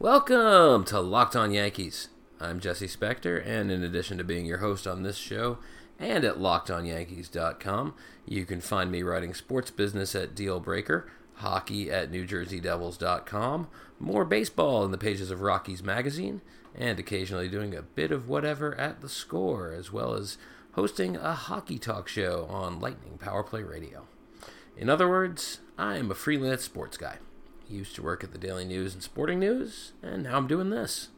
Welcome to Locked On Yankees. I'm Jesse Spector, and in addition to being your host on this show and at lockedonyankees.com, you can find me writing sports business at Dealbreaker, hockey at NewJerseyDevils.com, more baseball in the pages of Rockies Magazine, and occasionally doing a bit of whatever at the score, as well as hosting a hockey talk show on Lightning Power Play Radio. In other words, I am a freelance sports guy. Used to work at the Daily News and Sporting News, and now I'm doing this.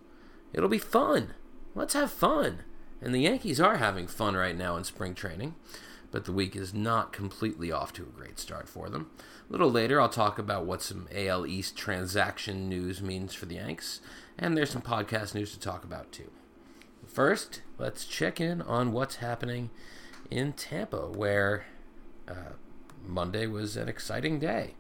It'll be fun. Let's have fun. And the Yankees are having fun right now in spring training, but the week is not completely off to a great start for them. A little later, I'll talk about what some AL East transaction news means for the Yanks, and there's some podcast news to talk about too. First, let's check in on what's happening in Tampa, where uh, Monday was an exciting day.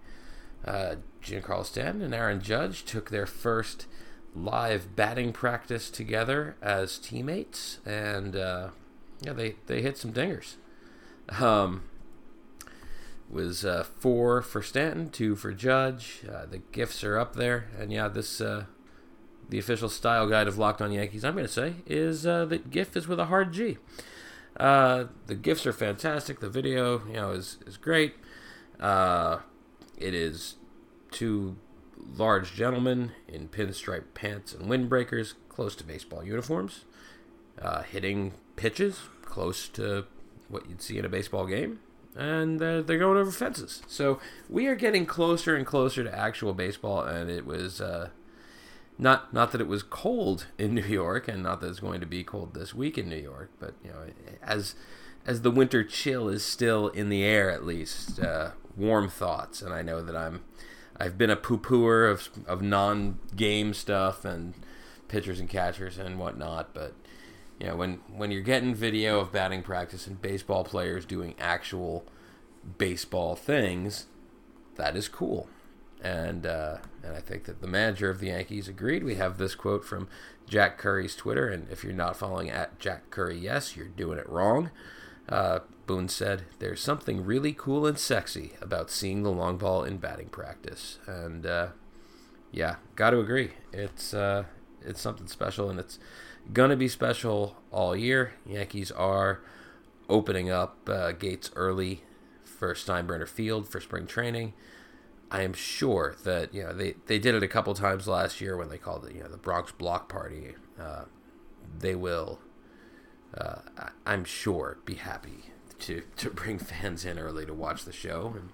Uh, Giancarlo Stanton and Aaron Judge took their first live batting practice together as teammates, and uh, yeah, they, they hit some dingers. Um, was uh, four for Stanton, two for Judge. Uh, the gifts are up there, and yeah, this uh, the official style guide of Locked On Yankees. I'm going to say is uh, that GIF is with a hard G. Uh, the gifts are fantastic. The video, you know, is is great. It is two large gentlemen in pinstripe pants and windbreakers, close to baseball uniforms, uh, hitting pitches close to what you'd see in a baseball game, and uh, they're going over fences. So we are getting closer and closer to actual baseball, and it was. Uh, not, not that it was cold in New York, and not that it's going to be cold this week in New York, but you know, as as the winter chill is still in the air, at least, uh, warm thoughts. And I know that I'm I've been a poo pooer of of non game stuff and pitchers and catchers and whatnot, but you know when when you're getting video of batting practice and baseball players doing actual baseball things, that is cool. And uh, and I think that the manager of the Yankees agreed. We have this quote from Jack Curry's Twitter, and if you're not following at Jack Curry, yes, you're doing it wrong. Uh, Boone said, There's something really cool and sexy about seeing the long ball in batting practice. And uh, yeah, got to agree. It's, uh, it's something special, and it's going to be special all year. Yankees are opening up uh, gates early for Steinbrenner Field for spring training. I am sure that you know they, they did it a couple times last year when they called it you know the Bronx Block Party. Uh, they will, uh, I'm sure, be happy to to bring fans in early to watch the show and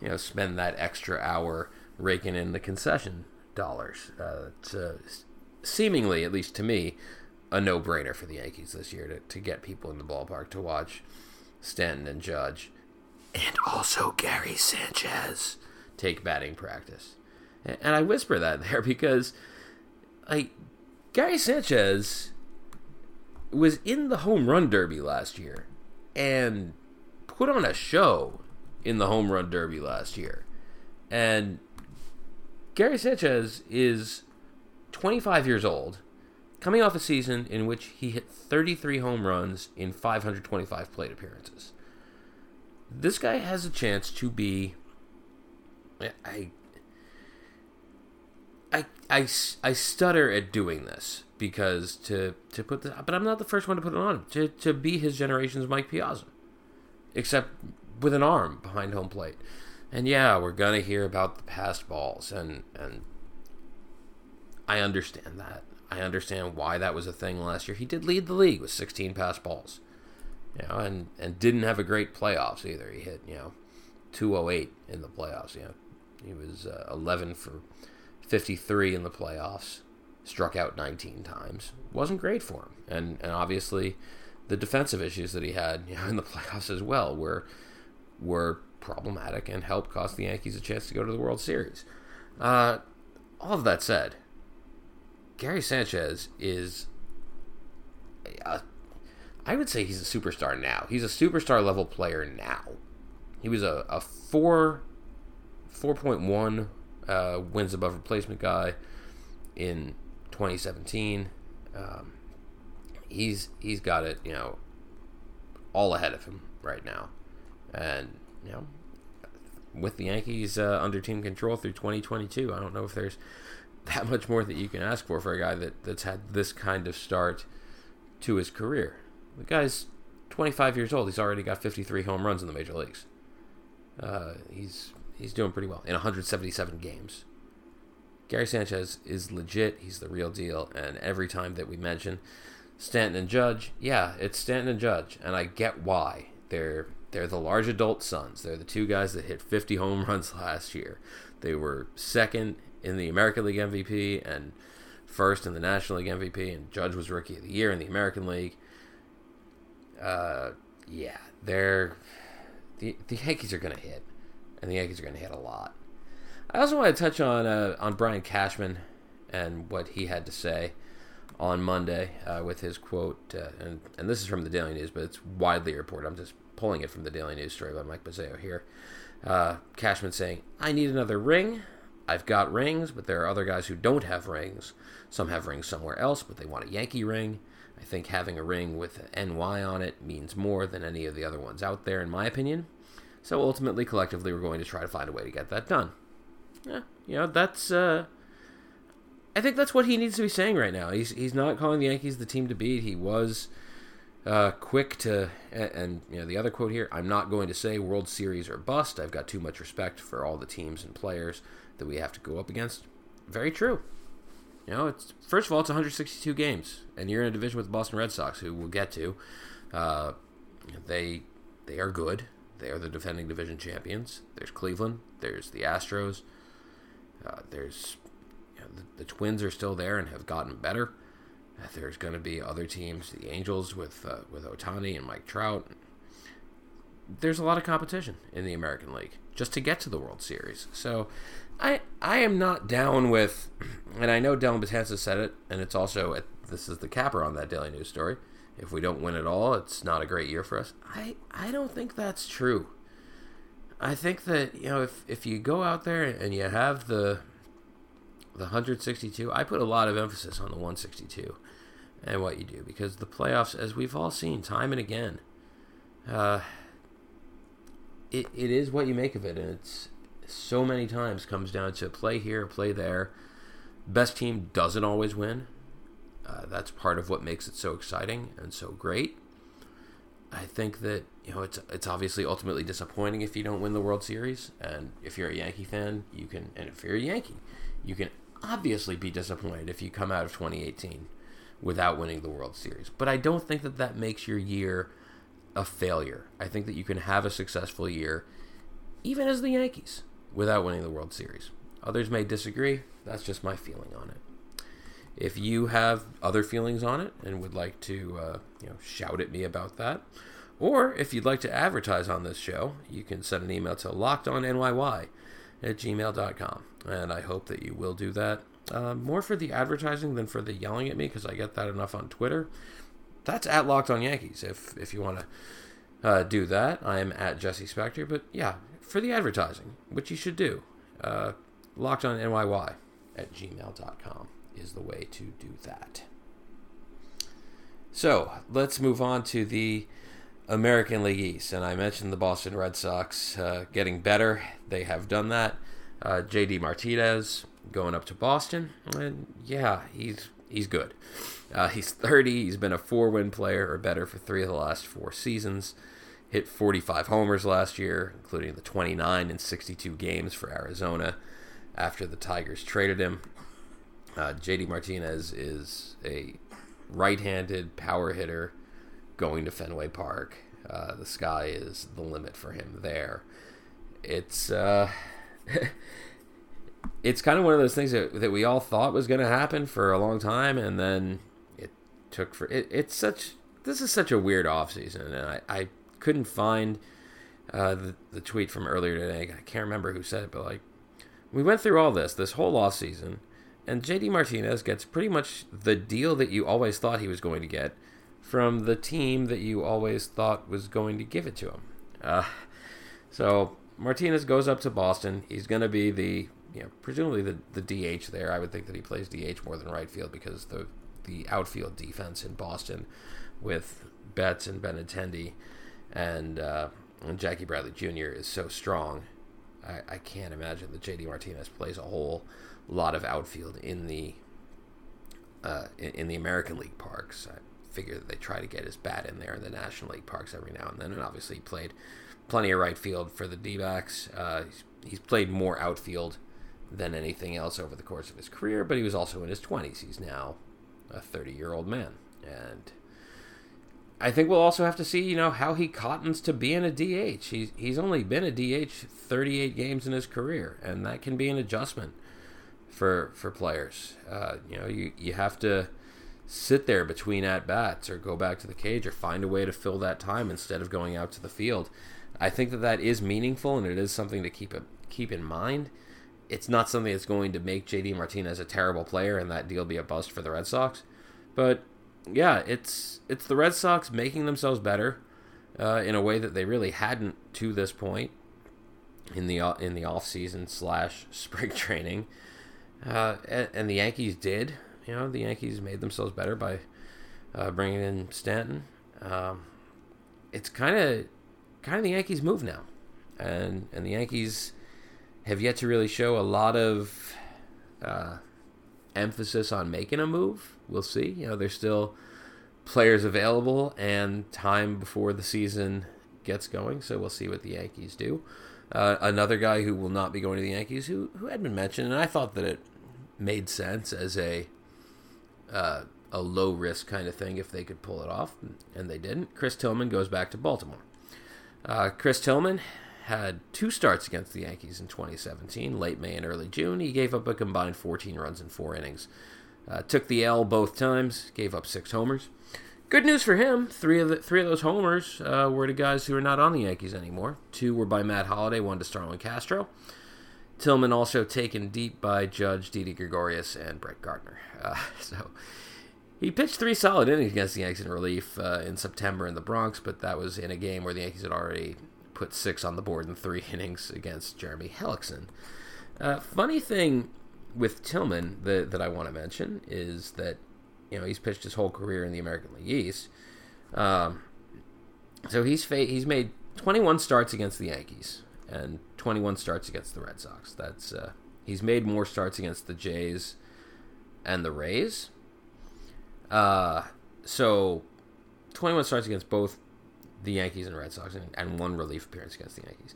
you know spend that extra hour raking in the concession dollars. Uh, it's seemingly, at least to me, a no brainer for the Yankees this year to, to get people in the ballpark to watch Stanton and Judge, and also Gary Sanchez take batting practice. And, and I whisper that there because, like, Gary Sanchez was in the home run derby last year and put on a show in the home run derby last year. And Gary Sanchez is 25 years old, coming off a season in which he hit 33 home runs in 525 plate appearances. This guy has a chance to be. I. I, I, I stutter at doing this because to to put the but I'm not the first one to put it on to to be his generation's Mike Piazza, except with an arm behind home plate. And yeah, we're gonna hear about the past balls, and and I understand that. I understand why that was a thing last year. He did lead the league with 16 pass balls, you know, and and didn't have a great playoffs either. He hit you know 208 in the playoffs. You know, he was uh, 11 for 53 in the playoffs struck out 19 times. Wasn't great for him. And, and obviously, the defensive issues that he had you know, in the playoffs as well were, were problematic and helped cost the Yankees a chance to go to the World Series. Uh, all of that said, Gary Sanchez is. A, I would say he's a superstar now. He's a superstar level player now. He was a, a 4 4.1 uh, wins above replacement guy in 2017. Um, he's he's got it, you know, all ahead of him right now, and you know, with the Yankees uh, under team control through 2022, I don't know if there's that much more that you can ask for for a guy that, that's had this kind of start to his career. The guy's 25 years old. He's already got 53 home runs in the major leagues. Uh, he's he's doing pretty well in 177 games. Gary Sanchez is legit. He's the real deal. And every time that we mention Stanton and Judge, yeah, it's Stanton and Judge, and I get why. They're they're the large adult sons. They're the two guys that hit 50 home runs last year. They were second in the American League MVP and first in the National League MVP, and Judge was Rookie of the Year in the American League. Uh, yeah, they're the the Yankees are to hit, and the Yankees are going to hit a lot. I also want to touch on uh, on Brian Cashman and what he had to say on Monday uh, with his quote, uh, and and this is from the Daily News, but it's widely reported. I'm just pulling it from the Daily News story by Mike Mazzeo here. Uh, Cashman saying, "I need another ring. I've got rings, but there are other guys who don't have rings. Some have rings somewhere else, but they want a Yankee ring. I think having a ring with NY on it means more than any of the other ones out there, in my opinion. So ultimately, collectively, we're going to try to find a way to get that done. Yeah, you know, that's. Uh, I think that's what he needs to be saying right now. He's he's not calling the Yankees the team to beat. He was uh, quick to, and, and you know the other quote here. I'm not going to say World Series or bust. I've got too much respect for all the teams and players that we have to go up against. Very true. You know, it's first of all, it's 162 games, and you're in a division with the Boston Red Sox, who we'll get to. Uh, they they are good. They are the defending division champions. There's Cleveland. There's the Astros. Uh, there's you know, the, the, Twins are still there and have gotten better. Uh, there's going to be other teams, the Angels with uh, with Ohtani and Mike Trout. There's a lot of competition in the American League just to get to the World Series. So I I am not down with, and I know Dellin Betances said it, and it's also at, this is the capper on that Daily News story. If we don't win at all, it's not a great year for us. I I don't think that's true. I think that you know if if you go out there and you have the the 162, I put a lot of emphasis on the 162 and what you do because the playoffs, as we've all seen time and again, uh, it, it is what you make of it, and it's so many times comes down to play here, play there. Best team doesn't always win. Uh, that's part of what makes it so exciting and so great. I think that you know it's it's obviously ultimately disappointing if you don't win the World Series, and if you're a Yankee fan, you can, and if you're a Yankee, you can obviously be disappointed if you come out of 2018 without winning the World Series. But I don't think that that makes your year a failure. I think that you can have a successful year, even as the Yankees without winning the World Series. Others may disagree. That's just my feeling on it. If you have other feelings on it and would like to, uh, you know, shout at me about that, or if you'd like to advertise on this show, you can send an email to lockedonnyy at gmail.com. And I hope that you will do that. Uh, more for the advertising than for the yelling at me because I get that enough on Twitter. That's at Locked On Yankees if if you want to uh, do that. I am at Jesse Spector. But yeah, for the advertising, which you should do. Uh, locked on NYY at gmail.com is the way to do that. So let's move on to the American League East. And I mentioned the Boston Red Sox uh, getting better. They have done that. Uh, JD Martinez going up to Boston. And yeah, he's he's good. Uh, he's 30. He's been a four win player or better for three of the last four seasons hit 45 homers last year, including the 29 in 62 games for Arizona after the Tigers traded him. Uh, JD Martinez is a right handed power hitter going to Fenway Park. Uh, the sky is the limit for him there. It's. Uh, it's kind of one of those things that, that we all thought was going to happen for a long time, and then it took for it, it's such this is such a weird offseason, and I, I couldn't find uh, the, the tweet from earlier today. I can't remember who said it, but like we went through all this this whole off season, and JD Martinez gets pretty much the deal that you always thought he was going to get from the team that you always thought was going to give it to him. Uh, so Martinez goes up to Boston. He's going to be the you know presumably the the DH there. I would think that he plays DH more than right field because the the outfield defense in Boston with Betts and Benintendi and uh, and Jackie Bradley Jr. is so strong. I, I can't imagine that JD Martinez plays a whole lot of outfield in the uh, in, in, the American League parks. I figure that they try to get his bat in there in the National League parks every now and then, and obviously he played plenty of right field for the D-backs. Uh, he's, he's played more outfield than anything else over the course of his career, but he was also in his 20s. He's now a 30 year old man. And I think we'll also have to see, you know, how he cottons to being a DH. He's, he's only been a DH 38 games in his career, and that can be an adjustment for for players. Uh, you know, you, you have to sit there between at bats or go back to the cage or find a way to fill that time instead of going out to the field. I think that that is meaningful and it is something to keep a, keep in mind it's not something that's going to make JD Martinez a terrible player and that deal be a bust for the Red Sox. But yeah, it's it's the Red Sox making themselves better uh, in a way that they really hadn't to this point in the in the off season slash spring training, uh, and, and, the Yankees did. You know, the Yankees made themselves better by uh, bringing in Stanton. Um, it's kind of kind of the Yankees' move now, and and the Yankees have yet to really show a lot of uh, emphasis on making a move. We'll see. You know, there's still players available and time before the season gets going, so we'll see what the Yankees do. Uh, another guy who will not be going to the Yankees, who who had been mentioned, and I thought that it made sense as a uh, a low risk kind of thing if they could pull it off, and they didn't. Chris Tillman goes back to Baltimore. Uh, Chris Tillman had two starts against the Yankees in 2017, late May and early June. He gave up a combined 14 runs in four innings. Uh, took the L both times, gave up six homers. Good news for him. Three of the, three of those homers uh, were to guys who are not on the Yankees anymore. Two were by Matt Holliday, one to Starlin Castro. Tillman also taken deep by Judge Didi Gregorius and Brett Gardner. Uh, so he pitched three solid innings against the Yankees in relief uh, in September in the Bronx, but that was in a game where the Yankees had already put six on the board in three innings against Jeremy Hellickson. Uh, funny thing with Tillman that, that I want to mention is that you know he's pitched his whole career in the American League East. Um, so he's fa- he's made 21 starts against the Yankees and 21 starts against the Red Sox. That's uh, he's made more starts against the Jays and the Rays. Uh, so 21 starts against both the Yankees and Red Sox and, and one relief appearance against the Yankees.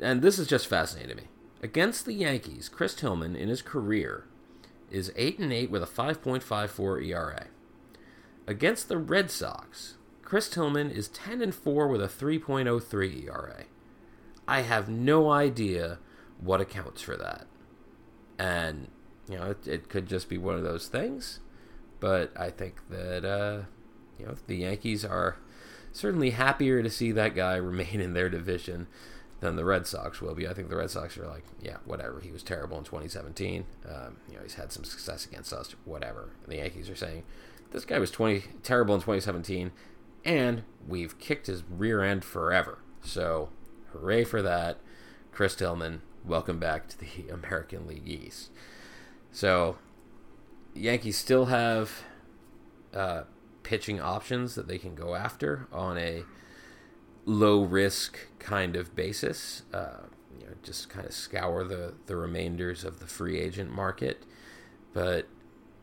And this is just fascinating to me. Against the Yankees, Chris Tillman in his career is 8 and 8 with a 5.54 ERA. Against the Red Sox, Chris Tillman is 10 and 4 with a 3.03 ERA. I have no idea what accounts for that. And, you know, it, it could just be one of those things. But I think that, uh, you know, the Yankees are certainly happier to see that guy remain in their division than the Red Sox will be. I think the Red Sox are like, yeah, whatever. He was terrible in 2017. Um, you know, he's had some success against us, whatever. And the Yankees are saying this guy was 20 terrible in 2017, and we've kicked his rear end forever. So, hooray for that, Chris Tillman. Welcome back to the American League East. So, Yankees still have uh, pitching options that they can go after on a low risk kind of basis. Uh, you know, just kind of scour the the remainders of the free agent market. But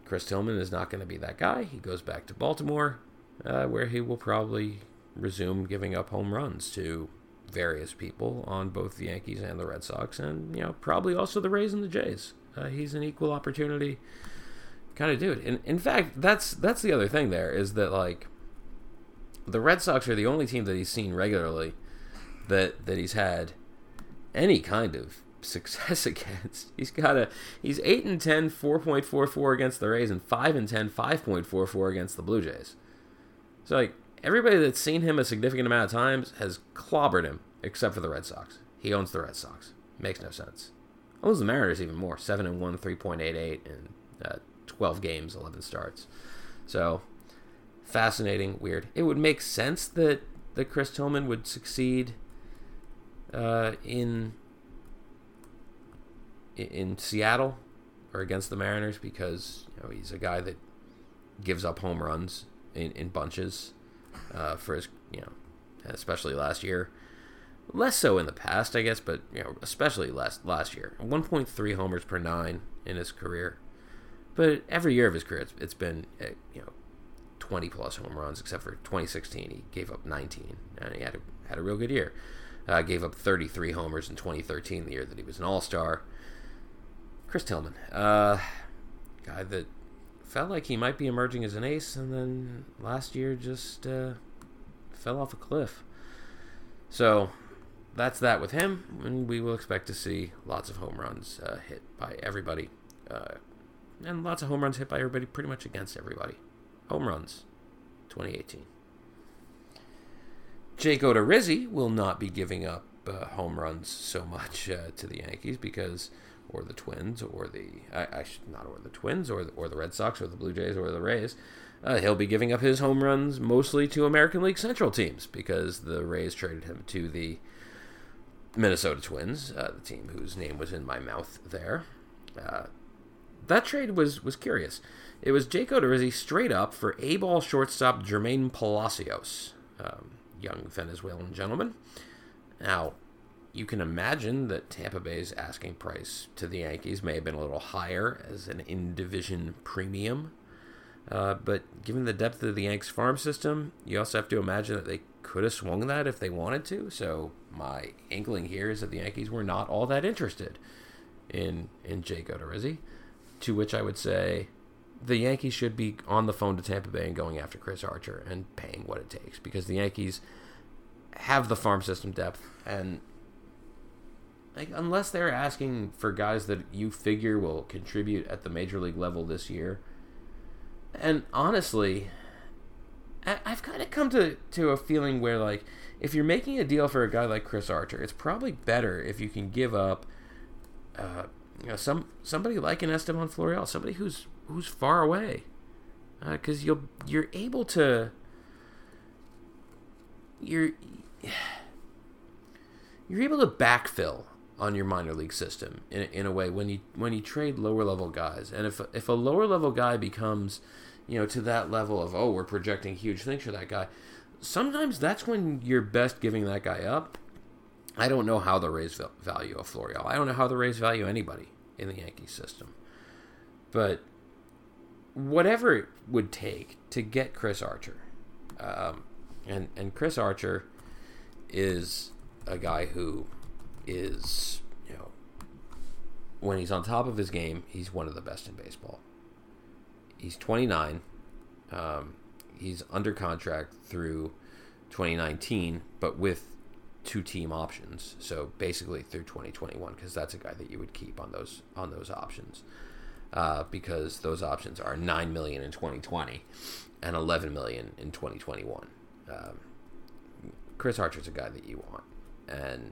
Chris Tillman is not going to be that guy. He goes back to Baltimore, uh, where he will probably resume giving up home runs to various people on both the Yankees and the Red Sox, and you know probably also the Rays and the Jays. Uh, he's an equal opportunity kind of dude. And in fact, that's that's the other thing there is that like the Red Sox are the only team that he's seen regularly that that he's had any kind of success against. He's got a he's 8 and 10 4.44 against the Rays and 5 and 10 5.44 against the Blue Jays. So like everybody that's seen him a significant amount of times has clobbered him except for the Red Sox. He owns the Red Sox. Makes no sense. Owns the Mariners even more. 7 and 1 3.88 and uh, 12 games, 11 starts. So fascinating, weird. It would make sense that that Chris Tillman would succeed uh, in in Seattle or against the Mariners because you know, he's a guy that gives up home runs in, in bunches uh, for his you know especially last year. Less so in the past, I guess, but you know, especially last last year. 1.3 homers per nine in his career. But every year of his career, it's, it's been eh, you know 20 plus home runs, except for 2016. He gave up 19, and he had a, had a real good year. Uh, gave up 33 homers in 2013, the year that he was an All Star. Chris Tillman, uh, guy that felt like he might be emerging as an ace, and then last year just uh, fell off a cliff. So that's that with him, and we will expect to see lots of home runs uh, hit by everybody, uh, and lots of home runs hit by everybody, pretty much against everybody. Home runs, 2018. Jake Odorizzi will not be giving up uh, home runs so much uh, to the Yankees because, or the Twins, or the I, I should not or the Twins, or the, or the Red Sox, or the Blue Jays, or the Rays. Uh, he'll be giving up his home runs mostly to American League Central teams because the Rays traded him to the Minnesota Twins, uh, the team whose name was in my mouth there. Uh, that trade was was curious. It was Jake Odorizzi straight up for A-ball shortstop Jermaine Palacios. Um, young Venezuelan gentleman. Now, you can imagine that Tampa Bay's asking price to the Yankees may have been a little higher as an in division premium. Uh, but given the depth of the Yanks farm system, you also have to imagine that they could have swung that if they wanted to. So my inkling here is that the Yankees were not all that interested in in Jake Odorizzi. To which I would say, the Yankees should be on the phone to Tampa Bay and going after Chris Archer and paying what it takes because the Yankees have the farm system depth and like unless they're asking for guys that you figure will contribute at the major league level this year. And honestly, I've kind of come to, to a feeling where like if you're making a deal for a guy like Chris Archer, it's probably better if you can give up uh, you know some somebody like an Estevan Florial, somebody who's who's far away, because uh, you'll you're able to you're you're able to backfill on your minor league system in, in a way when you when you trade lower level guys, and if if a lower level guy becomes you know to that level of oh we're projecting huge things for that guy, sometimes that's when you're best giving that guy up. I don't know how the Rays value a Florial. I don't know how the Rays value anybody in the Yankee system. But whatever it would take to get Chris Archer, um, and and Chris Archer is a guy who is you know when he's on top of his game, he's one of the best in baseball. He's 29. Um, he's under contract through 2019, but with two team options. So basically through 2021, because that's a guy that you would keep on those on those options uh, because those options are nine million in 2020 and 11 million in 2021. Um, Chris Archer's a guy that you want, and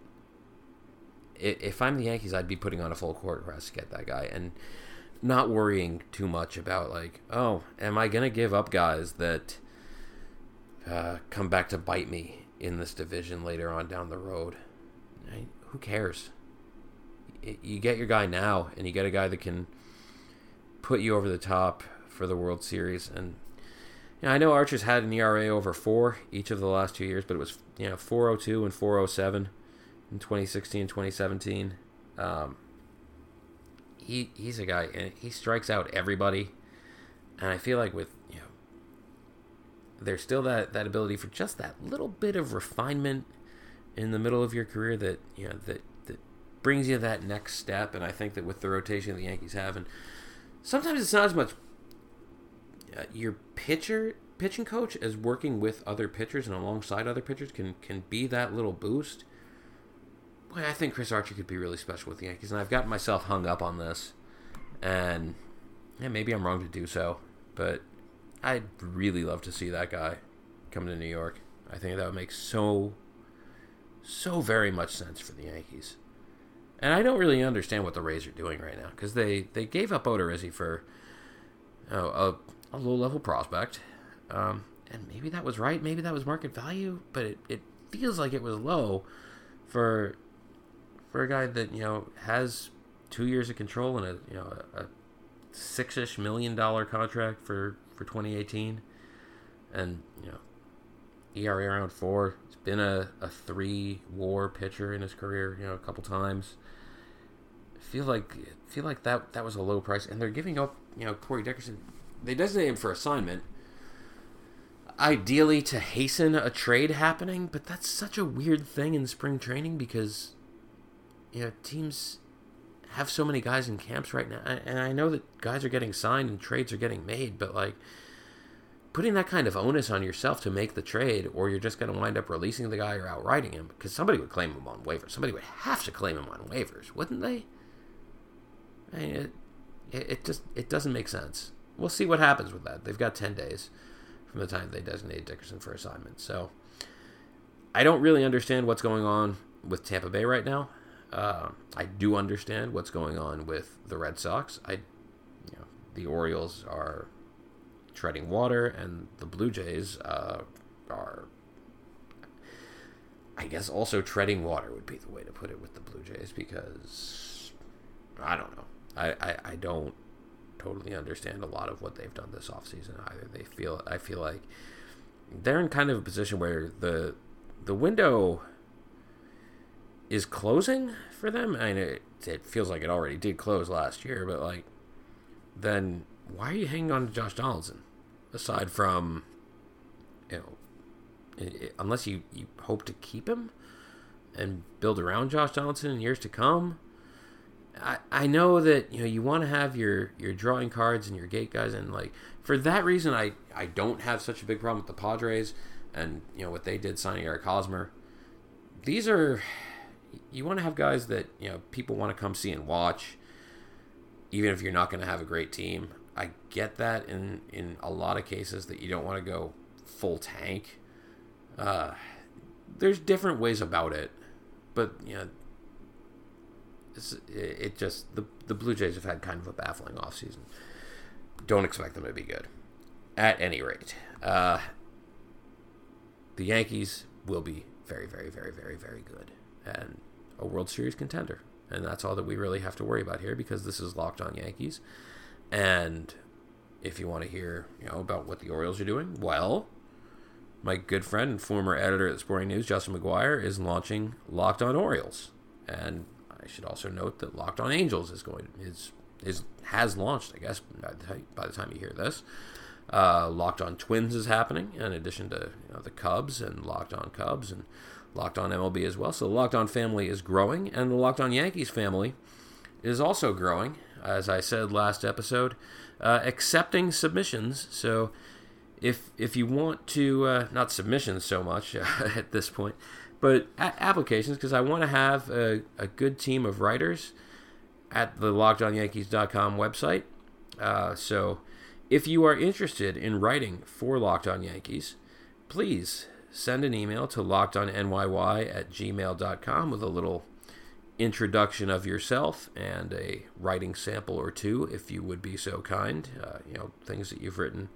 if I'm the Yankees, I'd be putting on a full court press to get that guy, and not worrying too much about like, oh, am I gonna give up guys that uh, come back to bite me in this division later on down the road? I, who cares? You get your guy now, and you get a guy that can put you over the top for the World Series. And you know, I know Archer's had an ERA over four each of the last two years, but it was you know 402 and 407 in 2016 2017. Um, he he's a guy and he strikes out everybody, and I feel like with you know there's still that that ability for just that little bit of refinement in the middle of your career that you know that that brings you that next step. And I think that with the rotation the Yankees have and sometimes it's not as much uh, your pitcher pitching coach as working with other pitchers and alongside other pitchers can can be that little boost. Boy, I think Chris Archer could be really special with the Yankees, and I've gotten myself hung up on this, and yeah, maybe I'm wrong to do so, but I'd really love to see that guy come to New York. I think that would make so so very much sense for the Yankees. And I don't really understand what the Rays are doing right now because they, they gave up Odorizzi for oh, a, a low level prospect. Um, and maybe that was right. Maybe that was market value, but it, it feels like it was low for for a guy that you know has two years of control and a you know a, six-ish million dollar contract for for 2018, and you know ERA around four. He's been a, a three WAR pitcher in his career, you know, a couple times. Feel like feel like that that was a low price, and they're giving up, you know, Corey Dickerson. They designate him for assignment, ideally to hasten a trade happening, but that's such a weird thing in spring training because, you know, teams have so many guys in camps right now, and I know that guys are getting signed and trades are getting made, but like putting that kind of onus on yourself to make the trade, or you're just going to wind up releasing the guy or outrighting him because somebody would claim him on waivers. Somebody would have to claim him on waivers, wouldn't they? I mean, it, it just it doesn't make sense. We'll see what happens with that. They've got ten days from the time they designate Dickerson for assignment. So I don't really understand what's going on with Tampa Bay right now. Uh, I do understand what's going on with the Red Sox. I, you know, the Orioles are treading water, and the Blue Jays uh, are, I guess, also treading water would be the way to put it with the Blue Jays because I don't know. I, I, I don't totally understand a lot of what they've done this offseason either. They feel I feel like they're in kind of a position where the the window is closing for them. I mean, it, it feels like it already did close last year, but like, then why are you hanging on to Josh Donaldson? Aside from, you know, it, it, unless you, you hope to keep him and build around Josh Donaldson in years to come. I, I know that you know you want to have your your drawing cards and your gate guys and like for that reason I I don't have such a big problem with the Padres and you know what they did signing Eric Hosmer. These are you want to have guys that you know people want to come see and watch, even if you're not going to have a great team. I get that in in a lot of cases that you don't want to go full tank. Uh, there's different ways about it, but you know, it just the the Blue Jays have had kind of a baffling offseason. Don't expect them to be good. At any rate, uh, the Yankees will be very, very, very, very, very good and a World Series contender. And that's all that we really have to worry about here because this is Locked On Yankees. And if you want to hear, you know, about what the Orioles are doing, well, my good friend and former editor at Sporting News, Justin McGuire, is launching Locked On Orioles. And I should also note that Locked On Angels is going is is has launched, I guess, by the time, by the time you hear this. Uh, Locked On Twins is happening, in addition to you know, the Cubs and Locked On Cubs and Locked On MLB as well. So the Locked On family is growing, and the Locked On Yankees family is also growing. As I said last episode, uh, accepting submissions. So if if you want to, uh, not submissions so much at this point, but a- applications, because I want to have a, a good team of writers at the LockedOnYankees.com website. Uh, so if you are interested in writing for Locked On Yankees, please send an email to lockedonnyy at gmail.com with a little introduction of yourself and a writing sample or two, if you would be so kind. Uh, you know, things that you've written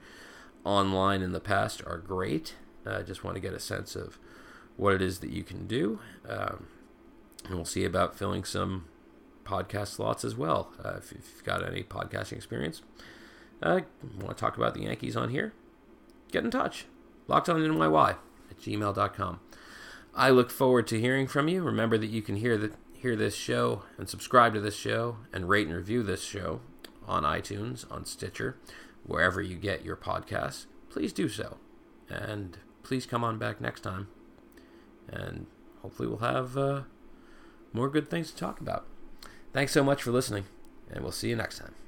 online in the past are great. I uh, just want to get a sense of what it is that you can do. Um, and we'll see about filling some podcast slots as well. Uh, if you've got any podcasting experience, uh, want to talk about the Yankees on here, get in touch. Locked on NYY at gmail.com. I look forward to hearing from you. Remember that you can hear the, hear this show and subscribe to this show and rate and review this show on iTunes, on Stitcher, wherever you get your podcasts. Please do so. And please come on back next time. And hopefully we'll have uh, more good things to talk about. Thanks so much for listening, and we'll see you next time.